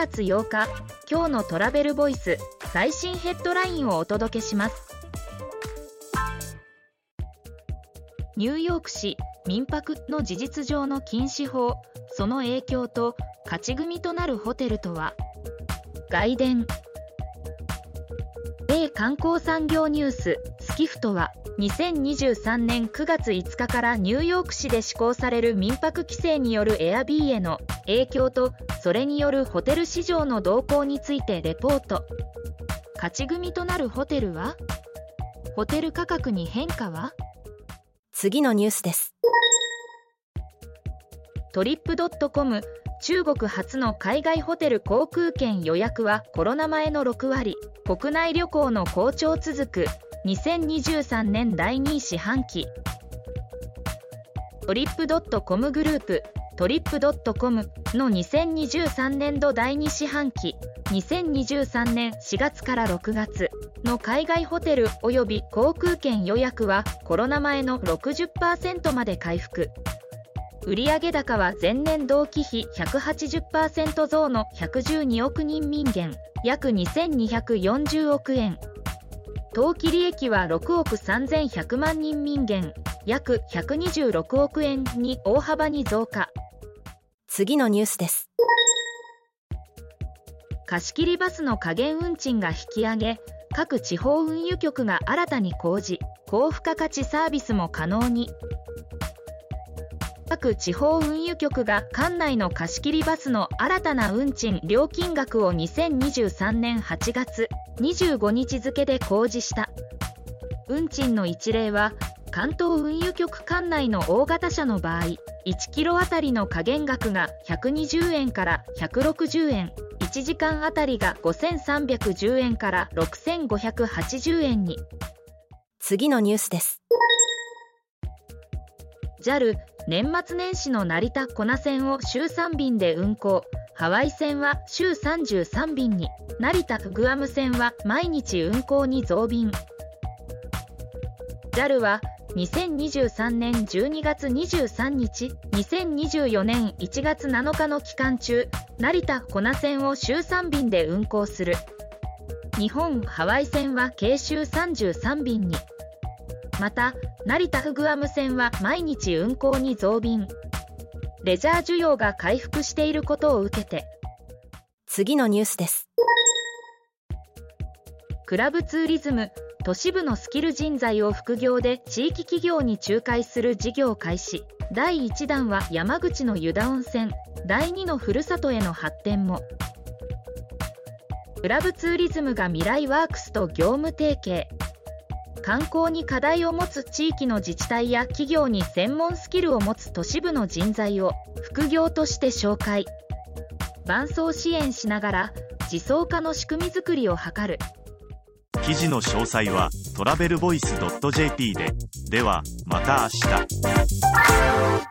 月8日今日のトラベルボイス最新ヘッドラインをお届けします。ニューヨーク市民泊の事実上の禁止法その影響と勝ち組となるホテルとは？外伝。米観光産業ニューススキフトは2023年9月5日からニューヨーク市で施行される民泊規制によるエアビーへの影響とそれによるホテル市場の動向についてレポート。勝ち組となるホテルは？ホテル価格に変化は？次のニュースです。トリップドットコム中国初の海外ホテル航空券予約はコロナ前の6割。国内旅行の好調続く2023年第2四半期Trip.com GroupTrip.com の2023年度第2四半期2023年4月から6月の海外ホテル及び航空券予約はコロナ前の60%まで回復。売上高は前年同期比180%増の112億人民元約2240億円。当期利益は6億3100万人民元約126億円に大幅に増加。次のニュースです。貸切バスの加減運賃が引き上げ各地方運輸局が新たに講じ高付加価値サービスも可能に。各地方運輸局が管内の貸切バスの新たな運賃料金額を2023年8月25日付で公示した。運賃の一例は関東運輸局管内の大型車の場合1キロあたりの加減額が120円から160円1時間あたりが5310円から6580円に。次のニュースです。JAL 年末年始の成田コナ線を週3便で運行ハワイ線は週33便に成田グアム線は毎日運行に増便。JAL は2023年12月23日2024年1月7日の期間中成田コナ線を週3便で運行する。日本ハワイ線は計週33便に。また成田グアム線は毎日運行に増便。レジャー需要が回復していることを受けて。次のニュースです。クラブツーリズム都市部のスキル人材を副業で地域企業に仲介する事業開始。第1弾は山口の湯田温泉。第2のふるさとへの発展も。クラブツーリズムが未来ワークスと業務提携観光に課題を持つ地域の自治体や企業に専門スキルを持つ都市部の人材を副業として紹介。伴走支援しながら自走化の仕組みづくりを図る。記事の詳細はトラベルボイス .jp で。ではまた明日。